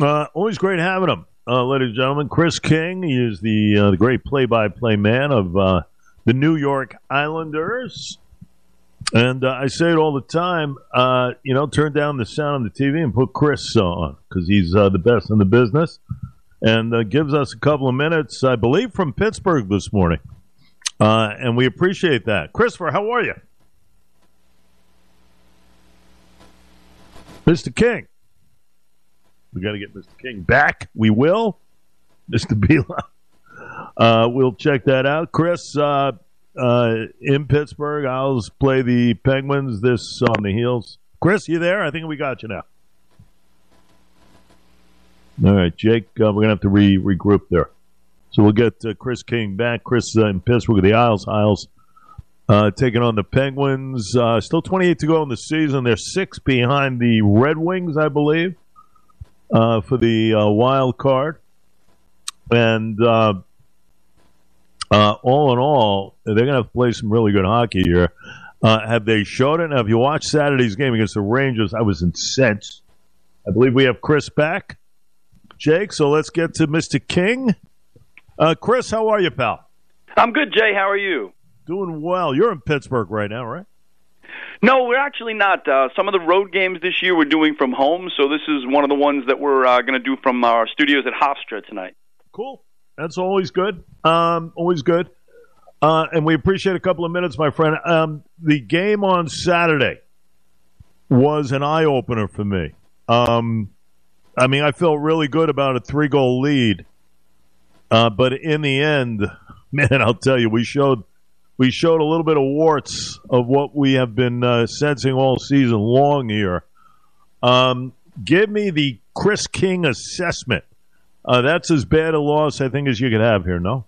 Uh, always great having him, uh, ladies and gentlemen. Chris King, he is the uh, the great play-by-play man of uh, the New York Islanders. And uh, I say it all the time, uh, you know, turn down the sound on the TV and put Chris on because he's the best in the business and gives us a couple of minutes, I believe, from Pittsburgh this morning. And we appreciate that. Christopher, how are you? Mr. King. We got to get Mr. King back. We will. Mr. Bila. Uh, we'll check that out. Chris, uh, uh, in Pittsburgh, Isles play the Penguins this on the heels. Chris, you there? I think we got you now. All right, Jake, uh, we're going to have to re- regroup there. So we'll get uh, Chris King back. Chris uh, in Pittsburgh the Isles. Isles taking on the Penguins. Still 28 to go in the season. They're six behind the Red Wings, I believe, uh, for the uh, wild card. And uh, uh, all in all, they're going to have to play some really good hockey here. Uh, have they showed it? Now, if you watch Saturday's game against the Rangers, I was incensed. I believe we have Chris back, Jake. So let's get to Mr. King. Uh, Chris, how are you, pal? I'm good, Jay. How are you? Doing well. You're in Pittsburgh right now, right? No, we're actually not. Uh, some of the road games this year we're doing from home, so this is one of the ones that we're uh, going to do from our studios at Hofstra tonight. Cool. That's always good. Um, always good. Uh, and we appreciate a couple of minutes, my friend. Um, the game on Saturday was an eye opener for me. Um, I mean, I felt really good about a three goal lead, uh, but in the end, man, I'll tell you, we showed we showed a little bit of warts of what we have been uh, sensing all season long here. Um, give me the Chris King assessment. Uh, that's as bad a loss, I think, as you could have here, no?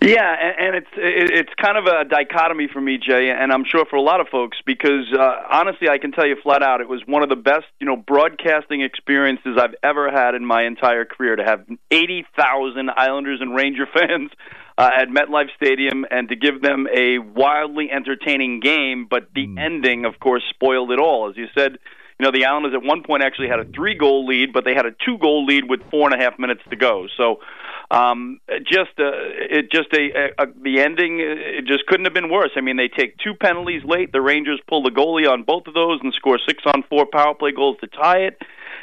Yeah, and, it's it's kind of a dichotomy for me, Jay, and I'm sure for a lot of folks because uh, honestly, I can tell you flat out, it was one of the best, you know, broadcasting experiences I've ever had in my entire career. To have eighty thousand Islanders and Ranger fans uh, at MetLife Stadium and to give them a wildly entertaining game, but the mm. ending, of course, spoiled it all. As you said, you know, the Islanders at one point actually had a three goal lead, but they had a two goal lead with four and a half minutes to go. So, um, just uh, it just a, a, a the ending it just couldn't have been worse. I mean, they take two penalties late. The Rangers pull the goalie on both of those and score six on four power play goals to tie it.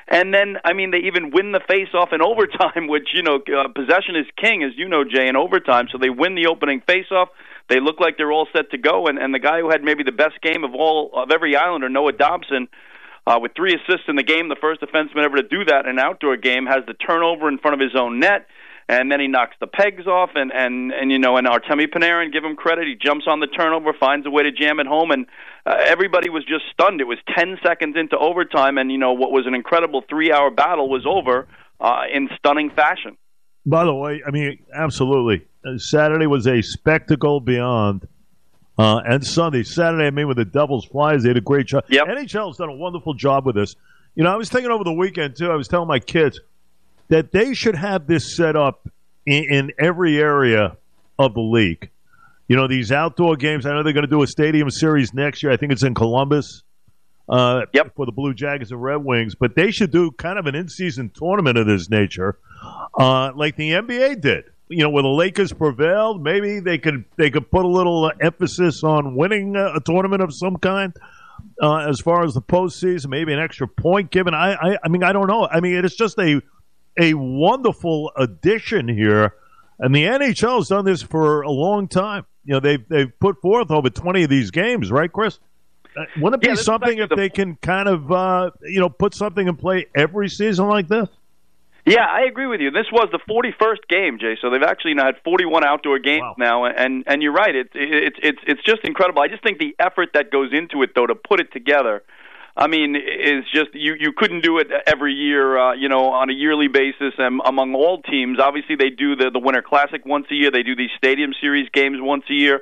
And then, I mean, they even win the face-off in overtime, which you know, uh, possession is king, as you know, Jay, in overtime. So they win the opening face-off. They look like they're all set to go, and and the guy who had maybe the best game of all of every Islander, Noah Dobson, uh, with three assists in the game, the first defenseman ever to do that in an outdoor game, has the turnover in front of his own net, and then he knocks the pegs off, and and and you know, and Artemi Panarin, give him credit, he jumps on the turnover, finds a way to jam it home, and uh, everybody was just stunned. It was ten seconds into overtime, and you know what was an incredible three-hour battle was over uh, in stunning fashion. By the way, I mean absolutely. Uh, Saturday was a spectacle beyond uh, and Sunday. Saturday, I mean, with the Devils Flyers, they did a great job. Yep. NHL has done a wonderful job with this. You know, I was thinking over the weekend, too, I was telling my kids that they should have this set up in, in every area of the league. You know, these outdoor games, I know they're going to do a stadium series next year. I think it's in Columbus. Uh, yep. For the Blue Jackets and Red Wings, but they should do kind of an in-season tournament of this nature, uh, like the NBA did you know, where the Lakers prevailed, maybe they could they could put a little emphasis on winning a, a tournament of some kind. Uh, as far as the postseason, maybe an extra point given. I, I, I mean, I don't know. I mean, it's just a a wonderful addition here, and the NHL has done this for a long time. You know, they've they've put forth over twenty of these games, right, Chris? Uh, wouldn't it yeah, be something if the... they can kind of uh, you know put something in play every season like this? Yeah, I agree with you. This was the 41st game, Jay. So they've actually now had 41 outdoor games wow. now, and and you're right. It's it's it's it's just incredible. I just think the effort that goes into it, though, to put it together. I mean, is just you you couldn't do it every year, uh, you know, on a yearly basis and among all teams. Obviously, they do the the Winter Classic once a year. They do these Stadium Series games once a year.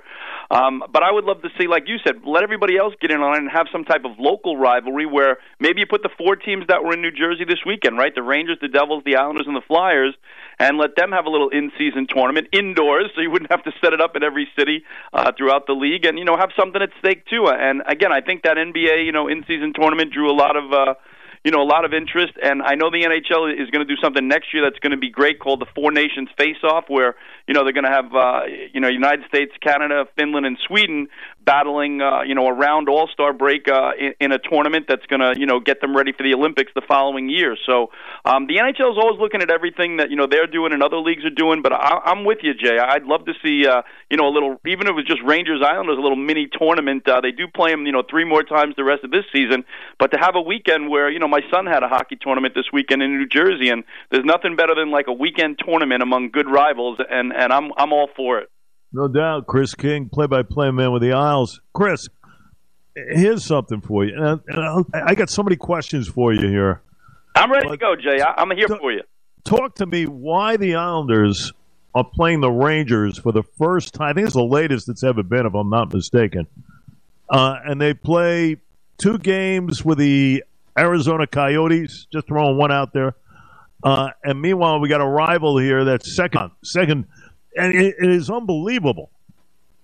Um, but I would love to see, like you said, let everybody else get in on it and have some type of local rivalry where maybe you put the four teams that were in New Jersey this weekend, right? The Rangers, the Devils, the Islanders, and the Flyers, and let them have a little in-season tournament indoors, so you wouldn't have to set it up in every city uh, throughout the league, and you know have something at stake too. And again, I think that NBA, you know, in-season tournament drew a lot of. Uh, you know a lot of interest. And I know the NHL is going to do something next year that's going to be great, called the Four Nations Face Off, where you know they're going to have uh, you know United States, Canada, Finland, and Sweden battling uh, you know around All Star break uh, in, in a tournament that's going to you know get them ready for the Olympics the following year. So um, the NHL is always looking at everything that you know they're doing and other leagues are doing. But I, I'm with you, Jay. I'd love to see uh, you know a little, even if it was just Rangers Islanders, a little mini tournament. Uh, they do play them you know three more times the rest of this season, but to have a weekend where you know my son had a hockey tournament this weekend in New Jersey, and there's nothing better than like a weekend tournament among good rivals, and and I'm I'm all for it. No doubt, Chris King, play-by-play man with the Isles. Chris, here's something for you. And I got so many questions for you here. I'm ready but to go, Jay. I'm here for you. Talk to me why the Islanders are playing the Rangers for the first time. I think it's the latest it's ever been, if I'm not mistaken. Uh, and they play two games with the Arizona Coyotes, just throwing one out there. Uh, and meanwhile, we got a rival here that's second, second and it, it is unbelievable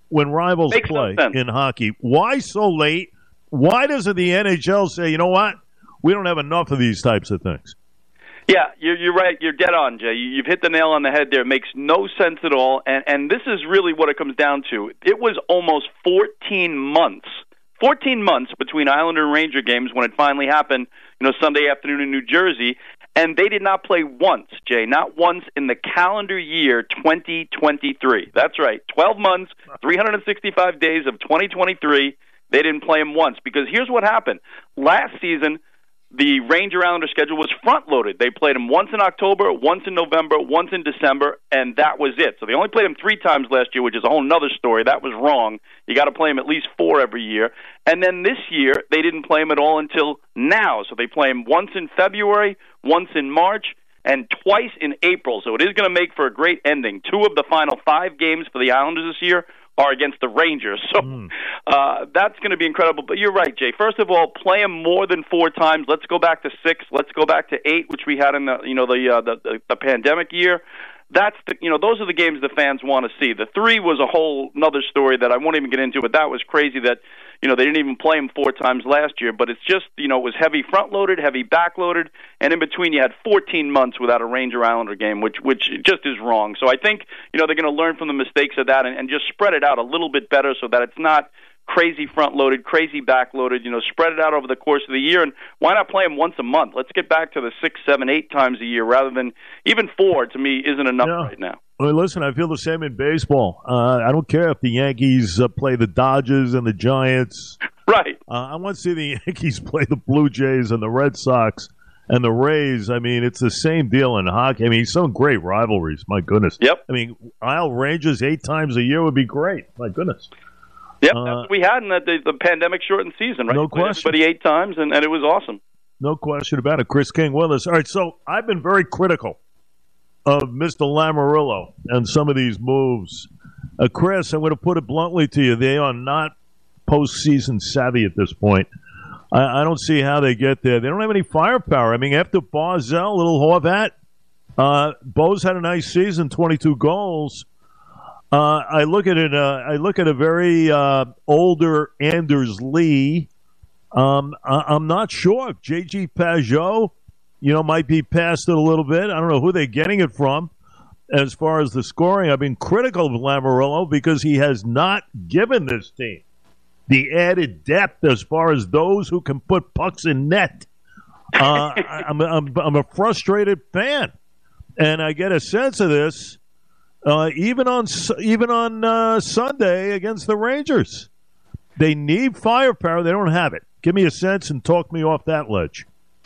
when rivals Makes play no in hockey. Why so late? Why doesn't the NHL say, you know what, we don't have enough of these types of things? Yeah, you're, you're right. You're dead on, Jay. You've hit the nail on the head there. It makes no sense at all. And, and this is really what it comes down to. It was almost 14 months, 14 months between Islander and Ranger games when it finally happened, you know, Sunday afternoon in New Jersey and they did not play once, Jay, not once in the calendar year 2023. That's right, 12 months, 365 days of 2023. They didn't play him once because here's what happened. Last season, the Ranger Islander schedule was front loaded. They played them once in October, once in November, once in December, and that was it. So they only played them three times last year, which is a whole other story. That was wrong. You got to play them at least four every year. And then this year, they didn't play them at all until now. So they play them once in February, once in March, and twice in April. So it is going to make for a great ending. Two of the final five games for the Islanders this year are against the Rangers. So mm. uh, that's going to be incredible. But you're right, Jay. First of all, play them more than four times. Let's go back to six. Let's go back to eight, which we had in the you know the uh, the, the, the pandemic year that's the you know those are the games the fans want to see. The three was a whole another story that I won't even get into, but that was crazy that you know they didn't even play him four times last year. But it's just you know it was heavy front loaded, heavy back loaded, and in between you had 14 months without a Ranger Islander game, which which just is wrong. So I think you know they're going to learn from the mistakes of that and, and just spread it out a little bit better so that it's not crazy front loaded, crazy back loaded. You know, spread it out over the course of the year, and why not play them once a month? Let's get back to the six, seven, eight times a year rather than even four. To me, isn't enough yeah. right now. Well, listen, I feel the same in baseball. Uh, I don't care if the Yankees uh, play the Dodgers and the Giants. Right. Uh, I want to see the Yankees play the Blue Jays and the Red Sox and the Rays. I mean, it's the same deal in hockey. I mean, some great rivalries. My goodness. Yep. I mean, Isle Rangers eight times a year would be great. My goodness. Yep, uh, that's what we had in the, the, the pandemic shortened season, right? No question. Everybody eight times, and, and it was awesome. No question about it. Chris King with us. All right, so I've been very critical of Mr. Lamoriello and some of these moves. Uh, Chris, I'm going to put it bluntly to you. They are not postseason savvy at this point. I, I, don't see how they get there. They don't have any firepower. I mean, after Barzal, little Horvat, uh, Bo's had a nice season, 22 goals. Uh, I look at it. Uh, I look at a very uh, older Anders Lee. Um, I, am not sure if JG Pageau, you know, might be past it a little bit. I don't know who they're getting it from. As far as the scoring, I've been critical of Lamoriello because he has not given this team the added depth as far as those who can put pucks in net. Uh, I'm, I'm, I'm a frustrated fan, and I get a sense of this uh, even on even on uh, Sunday against the Rangers. They need firepower. They don't have it. Give me a sense and talk me off that ledge.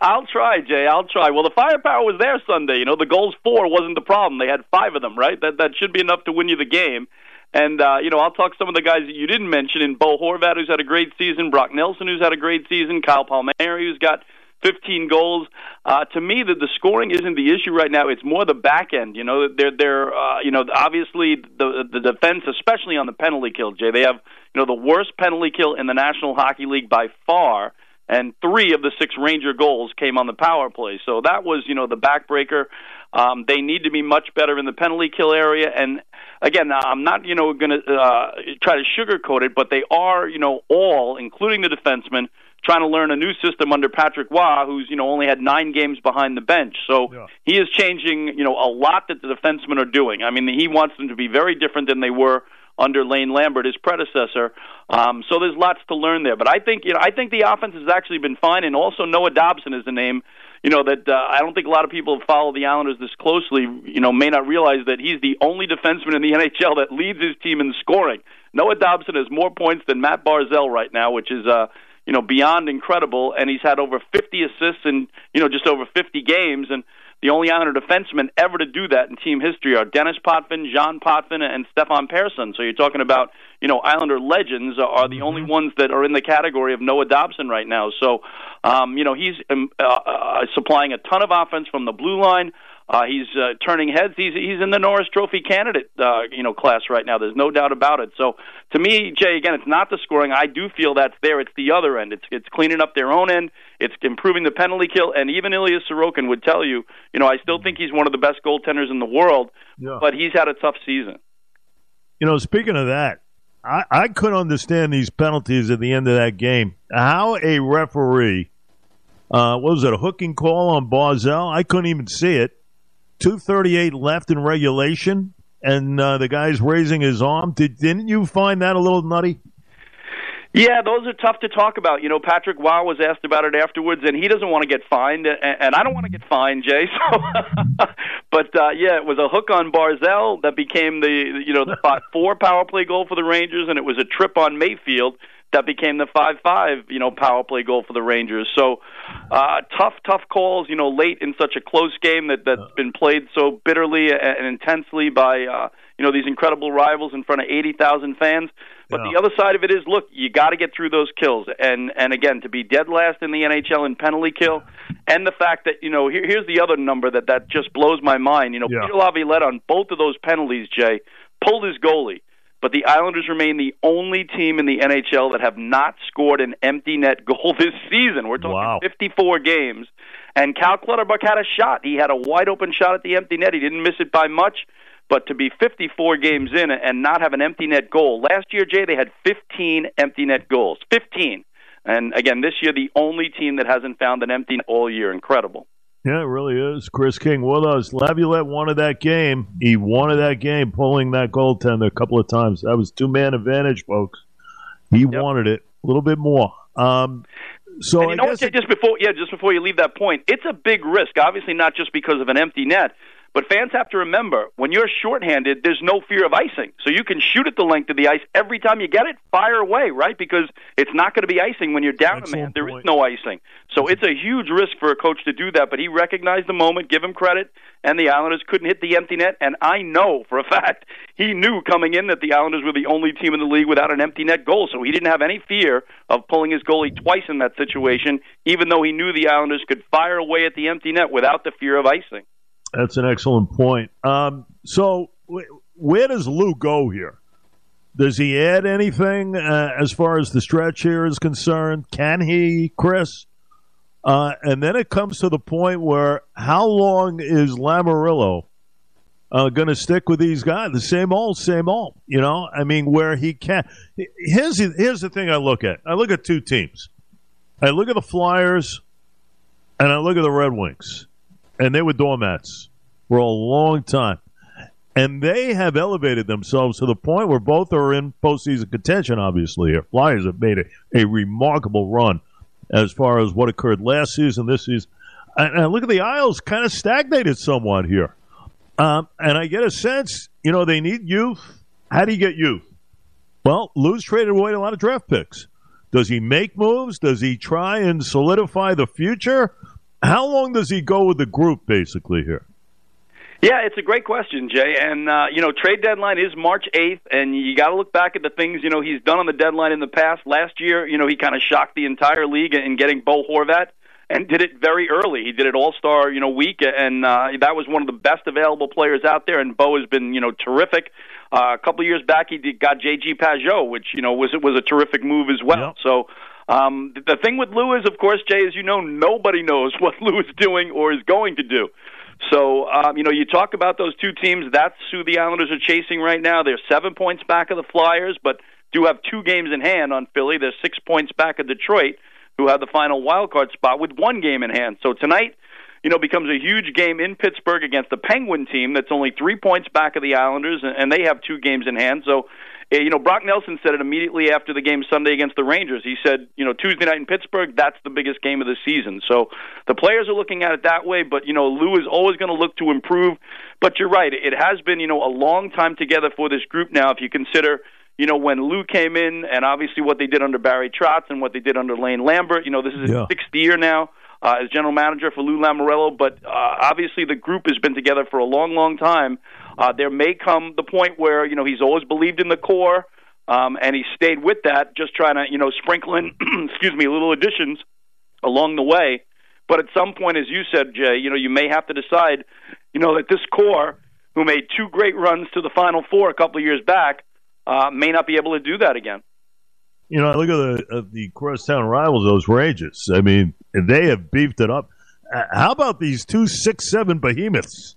I'll try, Jay. I'll try. Well, the firepower was there Sunday. You know, the goals four wasn't the problem. They had five of them, right? That that should be enough to win you the game. And uh, you know, I'll talk some of the guys that you didn't mention in Bo Horvat, who's had a great season, Brock Nelson, who's had a great season, Kyle Palmieri, who's got 15 goals. Uh, to me, the, the scoring isn't the issue right now. It's more the back end. You know, they're they're uh, you know obviously the the defense, especially on the penalty kill. Jay, they have you know the worst penalty kill in the National Hockey League by far. And three of the six Ranger goals came on the power play. So that was, you know, the backbreaker. Um, they need to be much better in the penalty kill area. And again, I'm not, you know, going to uh, try to sugarcoat it, but they are, you know, all, including the defensemen, trying to learn a new system under Patrick Roy, who's you know only had nine games behind the bench. So yeah. he is changing you know a lot that the defensemen are doing. I mean, he wants them to be very different than they were under Lane Lambert, his predecessor. Um, so there's lots to learn there. But I think you know I think the offense has actually been fine, and also Noah Dobson is a name. You know that uh, I don't think a lot of people who follow the Islanders this closely, you know, may not realize that he's the only defenseman in the NHL that leads his team in scoring. Noah Dobson has more points than Matt Barzal right now, which is uh, you know beyond incredible, and he's had over 50 assists in you know just over 50 games, and the only Islander defensemen ever to do that in team history are Denis Potvin, John Potvin, and Stefan Persson. So you're talking about, you know, Islander legends are the mm-hmm. only ones that are in the category of Noah Dobson right now. So, um, you know, he's um, uh, uh, supplying a ton of offense from the blue line. Uh, he's uh, turning heads. He's he's in the Norris Trophy candidate, uh, you know, class right now. There's no doubt about it. So to me, Jay, again, it's not the scoring. I do feel that's there. It's the other end. It's it's cleaning up their own end. It's improving the penalty kill. And even Ilya Sorokin would tell you, you know, I still think he's one of the best goaltenders in the world, yeah. but he's had a tough season. You know, speaking of that, I, I couldn't understand these penalties at the end of that game. How a referee, uh, what was it, a hooking call on Barzal? I couldn't even see it 238 left in regulation, and uh, the guy's raising his arm. Did, didn't you find that a little nutty? Yeah, those are tough to talk about. You know, Patrick Roy was asked about it afterwards, and he doesn't want to get fined, and I don't want to get fined, Jay. So, but uh, yeah, it was a hook on Barzal that became the you know the four power play goal for the Rangers, and it was a trip on Mayfield that became the five-five, you know, power play goal for the Rangers. So, uh, tough, tough calls, you know, late in such a close game that that's been played so bitterly and intensely by, uh, you know, these incredible rivals in front of eighty thousand fans. But yeah. the other side of it is, look, you got to get through those kills, and and again, to be dead last in the NHL in penalty kill, and the fact that you know, here, here's the other number that that just blows my mind. You know, yeah. Peter Laviolette on both of those penalties, Jay, pulled his goalie but the Islanders remain the only team in the NHL that have not scored an empty net goal this season. We're talking wow. 54 games. And Cal Clutterbuck had a shot. He had a wide open shot at the empty net. He didn't miss it by much. But to be 54 games in and not have an empty net goal, last year, Jay, they had 15 empty net goals. 15. And again, this year, the only team that hasn't found an empty net all year. Incredible. Yeah, it really is. Chris King with us. Laviolette wanted that game. He wanted that game, pulling that goaltender a couple of times. That was two man advantage, folks. He yep. wanted it a little bit more. Um, so and you I know what, just before yeah, just before you leave that point, it's a big risk. Obviously, not just because of an empty net, but fans have to remember when you're shorthanded, there's no fear of icing. So you can shoot at the length of the ice every time you get it, fire away, right? Because it's not going to be icing when you're down a man. There is no icing. So it's a huge risk for a coach to do that, but he recognized the moment, give him credit, and the Islanders couldn't hit the empty net. And I know for a fact he knew coming in that the Islanders were the only team in the league without an empty net goal. So he didn't have any fear of pulling his goalie twice in that situation, even though he knew the Islanders could fire away at the empty net without the fear of icing. That's an excellent point. Um, so, where does Lou go here? Does he add anything uh, as far as the stretch here is concerned? Can he, Chris? Uh, and then it comes to the point where how long is Lamoriello uh, going to stick with these guys? The same old, same old. You know, I mean, where he can. Here's here's the thing I look at. I look at two teams. I look at the Flyers, and I look at the Red Wings and they were doormats for a long time. And they have elevated themselves to the point where both are in postseason contention, obviously. Here. Flyers have made a, a remarkable run as far as what occurred last season, this season. And, and look at the Isles kind of stagnated somewhat here. Um, and I get a sense, you know, they need youth. How do you get youth? Well, Lou's traded away a lot of draft picks. Does he make moves? Does he try and solidify the future? How long does he go with the group, basically, here? Yeah, it's a great question, Jay. And uh, you know, trade deadline is March eighth, and you got to look back at the things you know he's done on the deadline in the past. Last year, you know, he kind of shocked the entire league in getting Bo Horvat, and did it very early. He did it All Star, you know, week, and uh, that was one of the best available players out there. And Bo has been, you know, terrific. Uh, a couple of years back, he did, got J.G. Pageau, which you know was it was a terrific move as well. Yep. So um, the thing with Lou is, of course, Jay, as you know, nobody knows what Lou is doing or is going to do. So, um, you know, you talk about those two teams. That's who the Islanders are chasing right now. They're seven points back of the Flyers, but do have two games in hand on Philly. They're six points back of Detroit. who had the final wild card spot with one game in hand. So tonight, you know, becomes a huge game in Pittsburgh against the Penguin team that's only three points back of the Islanders, and they have two games in hand. So you know, Brock Nelson said it immediately after the game Sunday against the Rangers. He said, you know, Tuesday night in Pittsburgh, that's the biggest game of the season. So the players are looking at it that way, but, you know, Lou is always going to look to improve. But you're right. It has been, you know, a long time together for this group now, if you consider you know, when Lou came in and obviously what they did under Barry Trotz and what they did under Lane Lambert, you know, this is his sixth year now uh, as general manager for Lou Lamoriello, but uh, obviously the group has been together for a long, long time. Uh, there may come the point where, you know, he's always believed in the core um, and he stayed with that, just trying to you know sprinkle in, excuse me, little additions along the way. But at some point, as you said, Jay, you know you may have to decide, you know, that this core, who made two great runs to the Final Four a couple of years back, uh, may not be able to do that again. You know, look at the uh, the crosstown rivals, those Rangers. I mean, they have beefed it up. Uh, how about these two six seven behemoths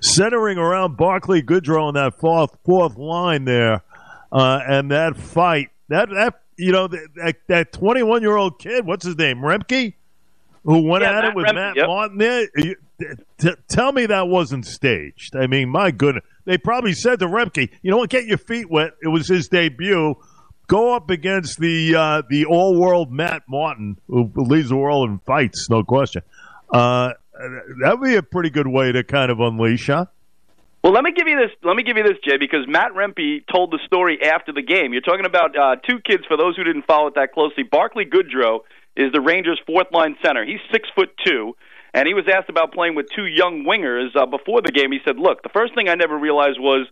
centering around Barclay Goodrow on that fourth fourth line there? Uh, and that fight, that that you know that that 21 year old kid, what's his name, Rempe, who went yeah, at Matt it with Rempe, Matt yep. Martin there. You, t- tell me that wasn't staged. I mean, my goodness, they probably said to Rempe, you know what, get your feet wet. It was his debut. Go up against the uh, the all world Matt Martin, who leads the world in fights, no question. Uh, that would be a pretty good way to kind of unleash, huh? Well, let me give you this. Let me give you this, Jay, because Matt Rempe told the story after the game. You're talking about uh, two kids. For those who didn't follow it that closely, Barclay Goodrow is the Rangers' fourth line center. He's six foot two, and he was asked about playing with two young wingers uh, before the game. He said, "Look, the first thing I never realized was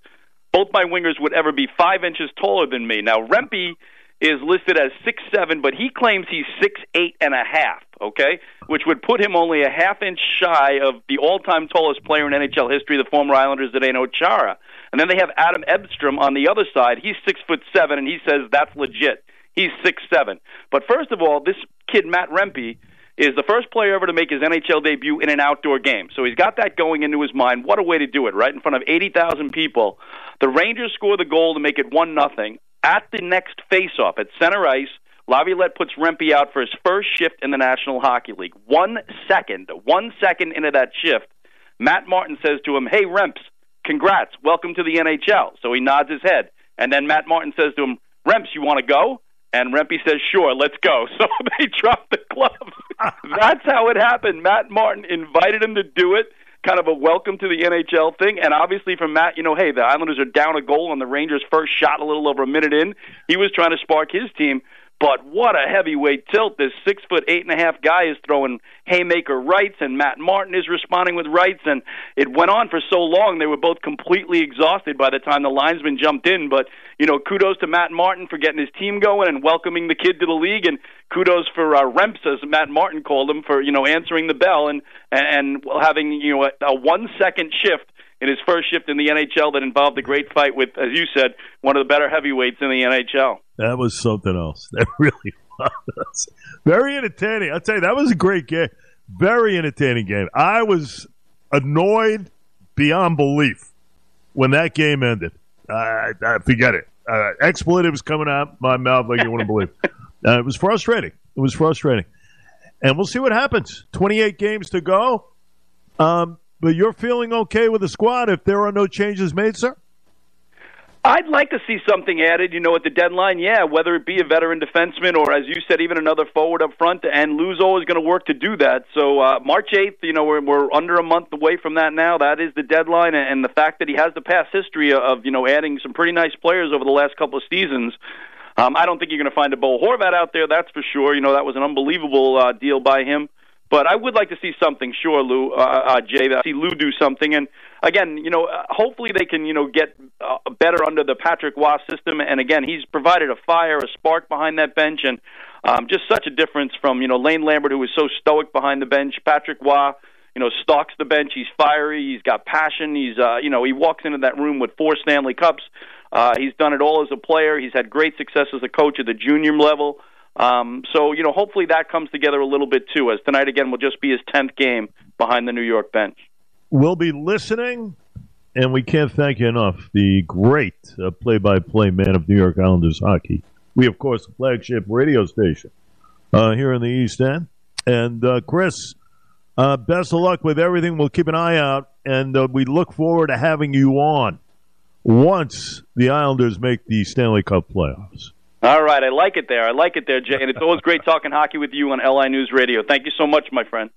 both my wingers would ever be five inches taller than me." Now Rempe is listed as six seven, but he claims he's six eight and a half. Okay, which would put him only a half inch shy of the all time tallest player in NHL history, the former Islanders Zdeno Chara. And then they have Adam Edstrom on the other side. He's six foot seven, and he says that's legit. He's six seven. But first of all, this kid Matt Rempe is the first player ever to make his NHL debut in an outdoor game. So he's got that going into his mind. What a way to do it, right in front of 80,000 people. The Rangers score the goal to make it 1 nothing at the next faceoff at center ice, Laviolette puts Rempe out for his first shift in the National Hockey League. One second, one second into that shift, Matt Martin says to him, Hey, Remps, congrats, welcome to the NHL. So he nods his head. And then Matt Martin says to him, Remps, you want to go? And Rempe says, Sure, let's go. So they drop the glove. That's how it happened. Matt Martin invited him to do it kind of a welcome to the NHL thing. And obviously, from Matt, you know, hey, the Islanders are down a goal on the Rangers' first shot a little over a minute in. He was trying to spark his team. But what a heavyweight tilt! This six foot eight and a half guy is throwing haymaker rights, and Matt Martin is responding with rights, and it went on for so long. They were both completely exhausted by the time the linesman jumped in. But you know, kudos to Matt Martin for getting his team going and welcoming the kid to the league, and kudos for uh, Remps, as Matt Martin called him, for you know answering the bell and and, and having you know a, a one second shift in his first shift in the NHL that involved a great fight with, as you said, one of the better heavyweights in the NHL. That was something else. That really was. Very entertaining. I'll tell you, that was a great game. Very entertaining game. I was annoyed beyond belief when that game ended. Uh, I forget it. Uh, expletives coming out my mouth like you wouldn't believe. Uh, it was frustrating. It was frustrating. And we'll see what happens. 28 games to go. Um, but you're feeling okay with the squad if there are no changes made, sir? I'd like to see something added, you know, at the deadline. Yeah, whether it be a veteran defenseman or, as you said, even another forward up front. And Lou's is going to work to do that. So uh, March 8th, you know, we're, we're under a month away from that now. That is the deadline. And the fact that he has the past history of, you know, adding some pretty nice players over the last couple of seasons. Um, I don't think you're going to find a Bo Horvat out there, that's for sure. You know, that was an unbelievable uh, deal by him. But I would like to see something, sure, Lou, uh, uh, Jay. see Lou do something, and again, you know, uh, hopefully they can, you know, get uh, better under the Patrick Roy system. And again, he's provided a fire, a spark behind that bench, and um, just such a difference from you know Lane Lambert, who was so stoic behind the bench. Patrick Roy, you know, stalks the bench. He's fiery. He's got passion. He's, uh, you know, he walks into that room with four Stanley Cups. Uh, he's done it all as a player. He's had great success as a coach at the junior level. Um, so, you know, hopefully that comes together a little bit too, as tonight again will just be his 10th game behind the New York bench. We'll be listening, and we can't thank you enough. The great play by play man of New York Islanders hockey. We, of course, the flagship radio station uh, here in the East End. And uh, Chris, uh, best of luck with everything. We'll keep an eye out, and uh, we look forward to having you on once the Islanders make the Stanley Cup playoffs. All right, I like it there. I like it there, Jay. And it's always great talking hockey with you on LI News Radio. Thank you so much, my friend.